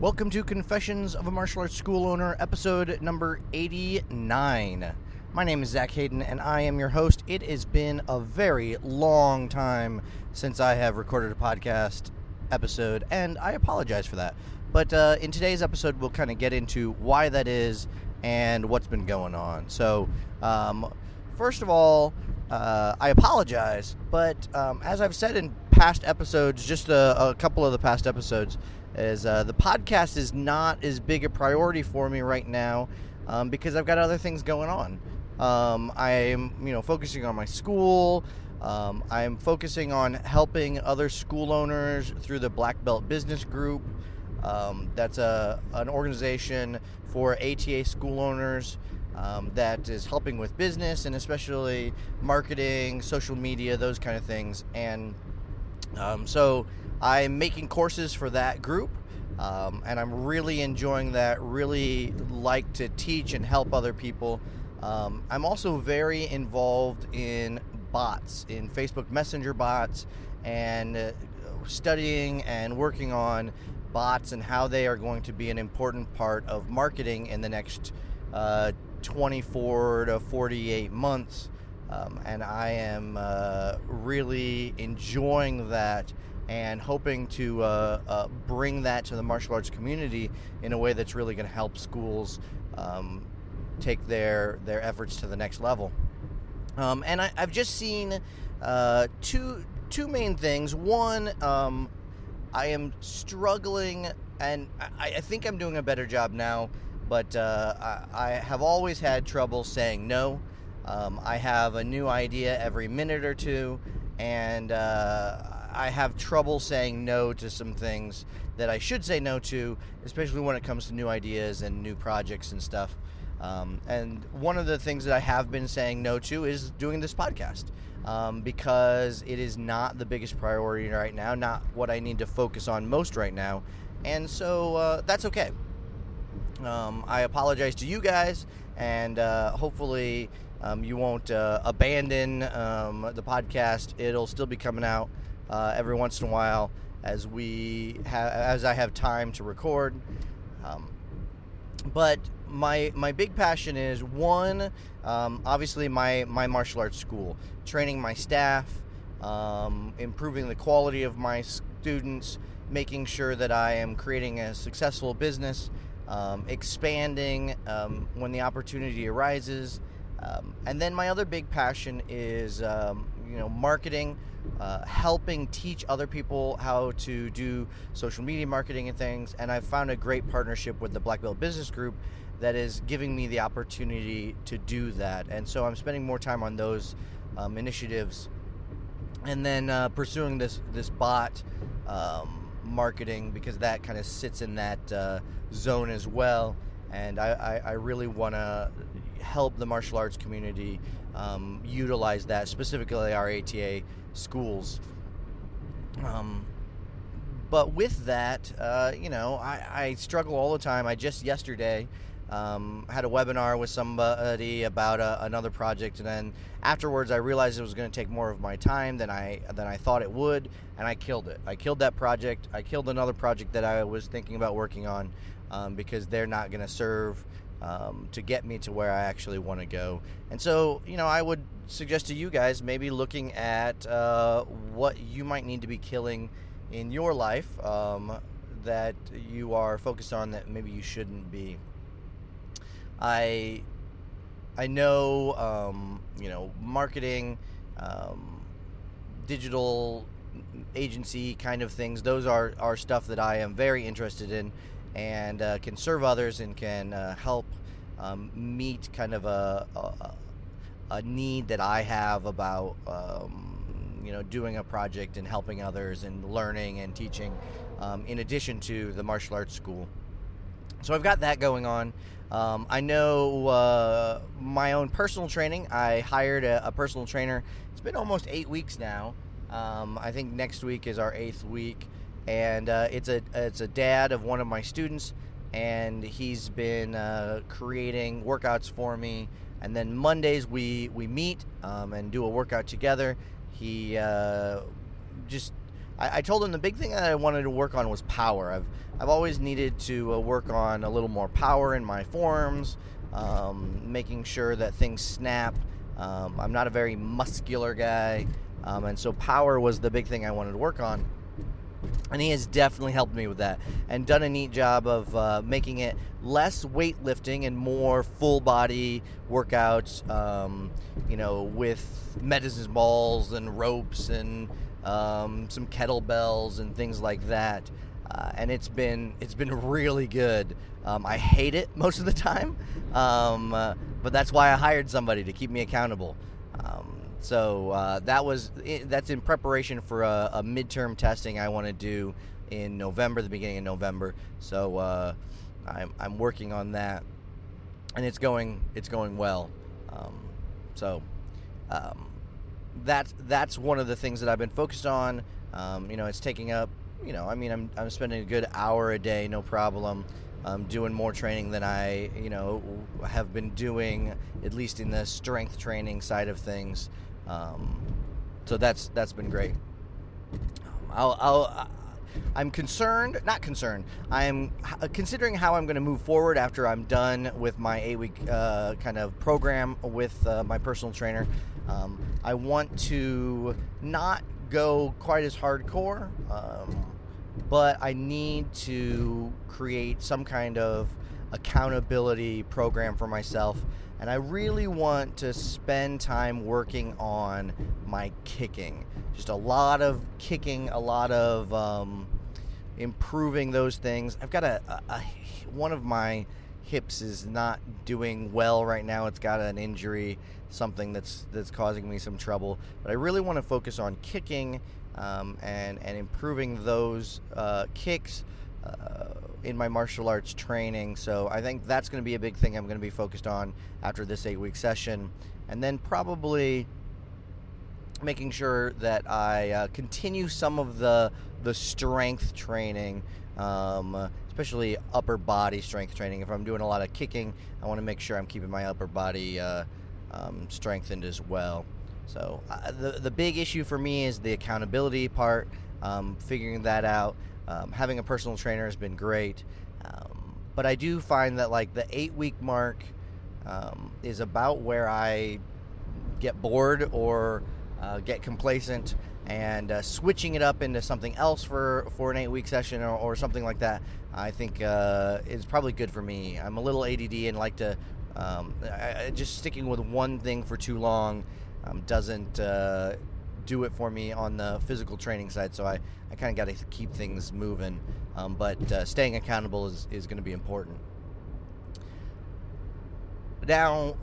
Welcome to Confessions of a Martial Arts School Owner, episode number 89. My name is Zach Hayden, and I am your host. It has been a very long time since I have recorded a podcast episode, and I apologize for that. But uh, in today's episode, we'll kind of get into why that is and what's been going on. So, um, first of all, uh, I apologize, but um, as I've said in past episodes, just a, a couple of the past episodes, is uh, the podcast is not as big a priority for me right now um, because I've got other things going on. Um, I'm, you know, focusing on my school. Um, I'm focusing on helping other school owners through the Black Belt Business Group. Um, that's a an organization for ATA school owners um, that is helping with business and especially marketing, social media, those kind of things. And um, so I'm making courses for that group. Um, and I'm really enjoying that. Really like to teach and help other people. Um, I'm also very involved in bots, in Facebook Messenger bots, and uh, studying and working on bots and how they are going to be an important part of marketing in the next uh, 24 to 48 months. Um, and I am uh, really enjoying that and hoping to uh, uh, bring that to the martial arts community in a way that's really going to help schools um, take their their efforts to the next level. Um, and I, have just seen uh, two two main things. One, um, I am struggling, and I, I, think I'm doing a better job now. But uh, I, I, have always had trouble saying no. Um, I have a new idea every minute or two, and uh, I have trouble saying no to some things that I should say no to, especially when it comes to new ideas and new projects and stuff. Um, and one of the things that I have been saying no to is doing this podcast um, because it is not the biggest priority right now, not what I need to focus on most right now. And so uh, that's okay. Um, I apologize to you guys, and uh, hopefully um, you won't uh, abandon um, the podcast. It'll still be coming out uh, every once in a while as we ha- as I have time to record. Um, but my my big passion is one, um, obviously my my martial arts school, training my staff, um, improving the quality of my students, making sure that I am creating a successful business, um, expanding um, when the opportunity arises, um, and then my other big passion is um, you know marketing. Uh, helping teach other people how to do social media marketing and things. And I've found a great partnership with the Black Belt Business Group that is giving me the opportunity to do that. And so I'm spending more time on those um, initiatives, and then uh, pursuing this this bot um, marketing because that kind of sits in that uh, zone as well. And I, I, I really want to help the martial arts community um, utilize that, specifically our ATA schools. Um, but with that, uh, you know, I, I, struggle all the time. I just yesterday um, had a webinar with somebody about a, another project, and then afterwards, I realized it was going to take more of my time than I than I thought it would, and I killed it. I killed that project. I killed another project that I was thinking about working on um, because they're not going to serve um, to get me to where I actually want to go. And so, you know, I would suggest to you guys maybe looking at uh, what you might need to be killing in your life um, that you are focused on that maybe you shouldn't be. I I know um, you know marketing, um, digital agency kind of things. Those are are stuff that I am very interested in, and uh, can serve others and can uh, help um, meet kind of a, a, a need that I have about um, you know doing a project and helping others and learning and teaching. Um, in addition to the martial arts school. So I've got that going on. Um, I know uh, my own personal training. I hired a, a, personal trainer. It's been almost eight weeks now. Um, I think next week is our eighth week, and uh, it's a it's a dad of one of my students, and he's been uh, creating workouts for me. And then Mondays we we meet um, and do a workout together. He uh, just I, I, told him the big thing that I wanted to work on was power. I've I've always needed to uh, work on a little more power in my forms, um, making sure that things snap. Um, I'm not a very muscular guy, um, and so power was the big thing I wanted to work on and he has definitely helped me with that and done a neat job of uh, making it less weightlifting and more full body workouts um, you know with medicine balls and ropes and um, some kettlebells and things like that uh, and it's been it's been really good um, I hate it most of the time um, uh, but that's why I hired somebody to keep me accountable um, so uh, that was that's in preparation for a, a, midterm testing I want to do in November, the beginning of November. So uh, I'm, I'm working on that, and it's going it's going well. Um, so um, that's that's one of the things that I've been focused on. Um, you know, it's taking up. You know, I mean, I'm I'm spending a good hour a day, no problem um, doing more training than I, you know, have been doing, at least in the strength training side of things. Um, so that's that's been great. Um, I'll, I'll I'm concerned, not concerned. I'm considering how I'm going to move forward after I'm done with my eight week uh, kind of program with uh, my personal trainer. Um, I want to not go quite as hardcore, um, but I need to create some kind of accountability program for myself and I really want to spend time working on my kicking. Just a lot of kicking, a lot of um, improving those things. I've got a, a, a, one of my hips is not doing well right now. It's got an injury, something that's that's causing me some trouble. But I really want to focus on kicking um, and and improving those uh, kicks. Uh, in my martial arts training. So I think that's going to be a big thing I'm going to be focused on after this eight week session. And then probably making sure that I uh, continue some of the the strength training, um, especially upper body strength training. If I'm doing a lot of kicking, I want to make sure I'm keeping my upper body uh, um, strengthened as well. So uh, the the big issue for me is the accountability part, um, figuring that out. Um, having a personal trainer has been great, um, but I do find that like the eight week mark um, is about where I get bored or uh, get complacent, and uh, switching it up into something else for for an eight week session or, or something like that, I think uh, is probably good for me. I'm a little ADD and like to um, I, just sticking with one thing for too long um, doesn't uh, do it for me on the physical training side. So I, I kind of got to keep things moving. Um, but uh, staying accountable is, is going to be important. Now,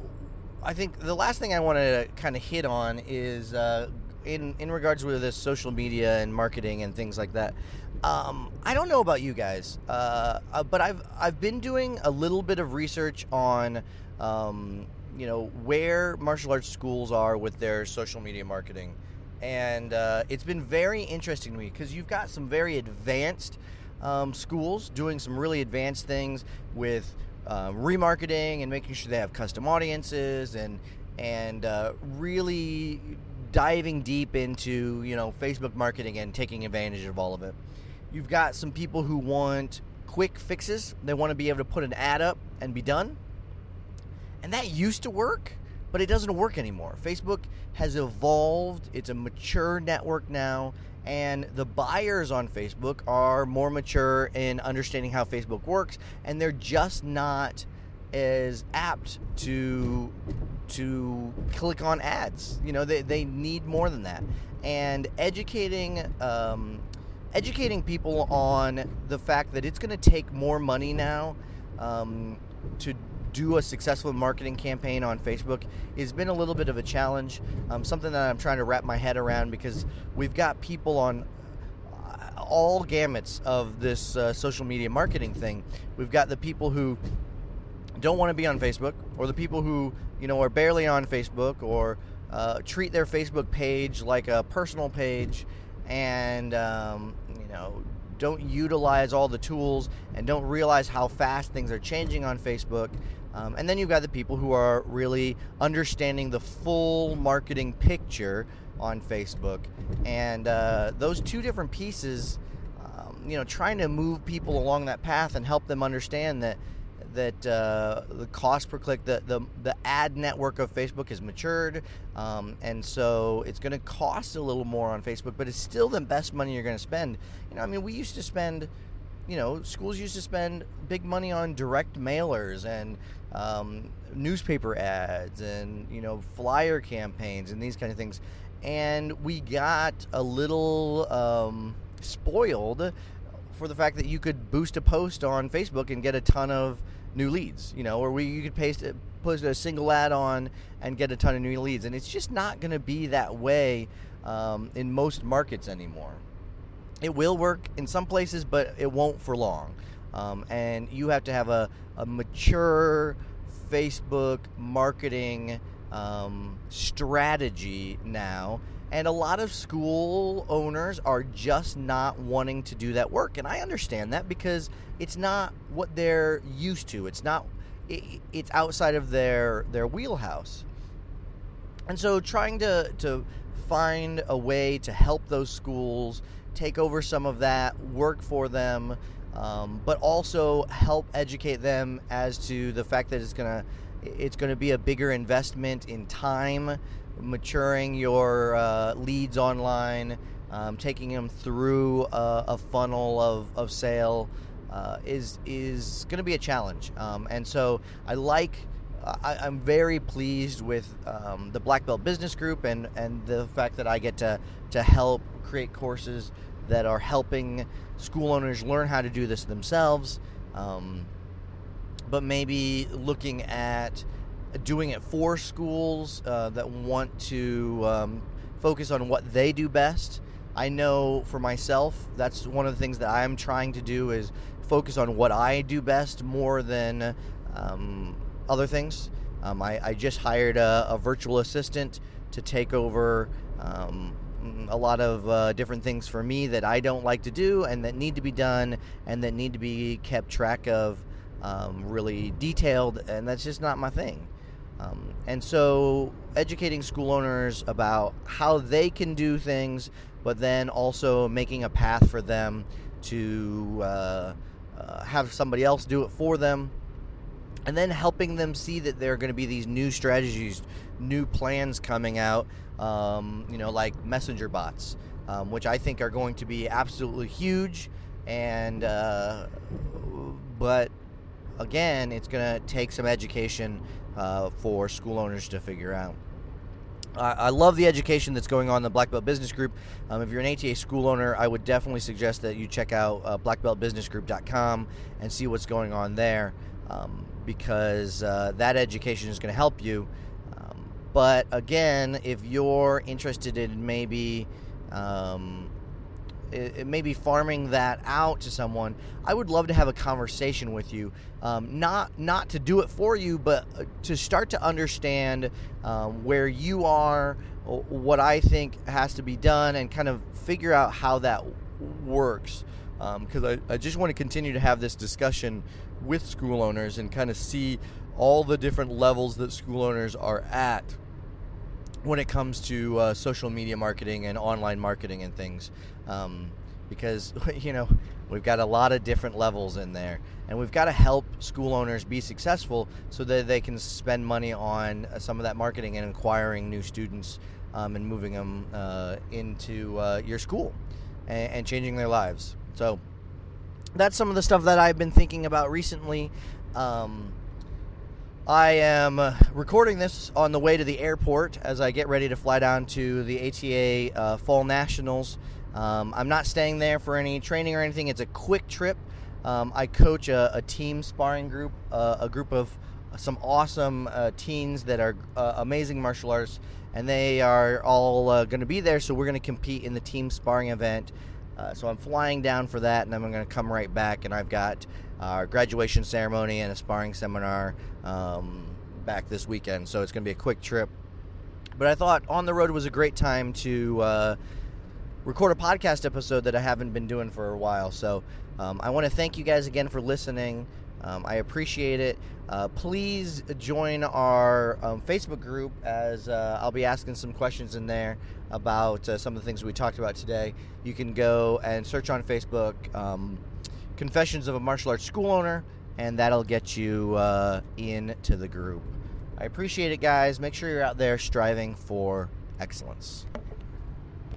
I think the last thing I want to kind of hit on is uh, in in regards with this social media and marketing and things like that. Um, I don't know about you guys, uh, uh but I've I've been doing a little bit of research on um, you know where martial arts schools are with their social media marketing and uh, it's been very interesting to me because you've got some very advanced um, schools doing some really advanced things with uh, remarketing and making sure they have custom audiences and and uh, really diving deep into you know Facebook marketing and taking advantage of all of it. You've got some people who want quick fixes. They want to be able to put an ad up and be done. And that used to work but it doesn't work anymore. Facebook has evolved, it's a mature network now, and the buyers on Facebook are more mature in understanding how Facebook works, and they're just not as apt to to click on ads. You know, they, they need more than that. And educating um, educating people on the fact that it's going to take more money now um, to do a successful marketing campaign on Facebook has been a little bit of a challenge. Um, something that I'm trying to wrap my head around because we've got people on uh, all gamuts of this uh, social media marketing thing. We've got the people who don't want to be on Facebook, or the people who you know are barely on Facebook, or uh, treat their Facebook page like a personal page, and um, you know don't utilize all the tools and don't realize how fast things are changing on Facebook. Um, and then you've got the people who are really understanding the full marketing picture on Facebook, and uh, those two different pieces, um, you know, trying to move people along that path and help them understand that that uh, the cost per click, the, the, the ad network of Facebook has matured, um, and so it's going to cost a little more on Facebook, but it's still the best money you're going to spend. You know, I mean, we used to spend, you know, schools used to spend big money on direct mailers and um, newspaper ads and you know flyer campaigns and these kind of things, and we got a little um, spoiled for the fact that you could boost a post on Facebook and get a ton of new leads, you know, or we you could paste post a single ad on and get a ton of new leads, and it's just not going to be that way um, in most markets anymore. It will work in some places, but it won't for long. Um, and you have to have a, a mature Facebook marketing um, strategy now. And a lot of school owners are just not wanting to do that work. And I understand that because it's not what they're used to. It's not it's outside of their their wheelhouse. And so trying to to find a way to help those schools take over some of that work for them um, but also help educate them as to the fact that it's gonna it's to be a bigger investment in time, maturing your uh, leads online, um, taking them through a, a funnel of, of sale uh, is is going to be a challenge. Um, and so I like. I, am very pleased with um, the Black Belt Business Group and, and the fact that I get to, to help create courses that are helping school owners learn how to do this themselves. Um, but maybe looking at doing it for schools uh, that want to um, focus on what they do best. I know for myself, that's one of the things that I'm trying to do is focus on what I do best more than um, other things. Um, I, I, just hired a, a, virtual assistant to take over um, a lot of uh, different things for me that I don't like to do and that need to be done and that need to be kept track of um, really detailed, and that's just not my thing. Um, and so, educating school owners about how they can do things, but then also making a path for them to uh, uh, have somebody else do it for them, and then helping them see that there are going to be these new strategies, new plans coming out, um, you know, like messenger bots, um, which I think are going to be absolutely huge. And, uh, but again, it's going to take some education uh, for school owners to figure out. I love the education that's going on in the Black Belt Business Group. Um, if you're an ATA school owner, I would definitely suggest that you check out uh, blackbeltbusinessgroup.com and see what's going on there um, because uh, that education is going to help you. But again, if you're interested in maybe um, it, maybe farming that out to someone, I would love to have a conversation with you. Um, not not to do it for you, but uh, to start to understand um, where you are, what I think has to be done, and kind of figure out how that works. Because um, I, I just want to continue to have this discussion with school owners and kind of see all the different levels that school owners are at when it comes to uh, social media marketing and online marketing and things um, because you know we've got a lot of different levels in there. And we've got to help school owners be successful so that they can spend money on uh, some of that marketing and acquiring new students um, and moving them uh, into uh, your school and, and, changing their lives. So that's some of the stuff that i've been thinking about recently. Um, I am uh, recording this on the way to the airport as I get ready to fly down to the ATA uh, Fall Nationals. Um, I'm not staying there for any training or anything. It's a quick trip. Um, I coach a, a, team sparring group, uh, a group of some awesome uh, teens that are uh, amazing martial artists, and they are all uh, going to be there. So we're going to compete in the team sparring event. so I'm flying down for that, and then I'm going to come right back, and I've got our graduation ceremony and a sparring seminar um, back this weekend. So it's going to be a quick trip. But I thought on the road was a great time to uh, record a podcast episode that I haven't been doing for a while. So um, I want to thank you guys again for listening. Um, I appreciate it. Uh, please join our um, Facebook group as uh, I'll be asking some questions in there about uh, some of the things we talked about today. You can go and search on Facebook um, Confessions of a Martial Arts School Owner, and that'll get you uh, into the group. I appreciate it, guys. Make sure you're out there striving for excellence.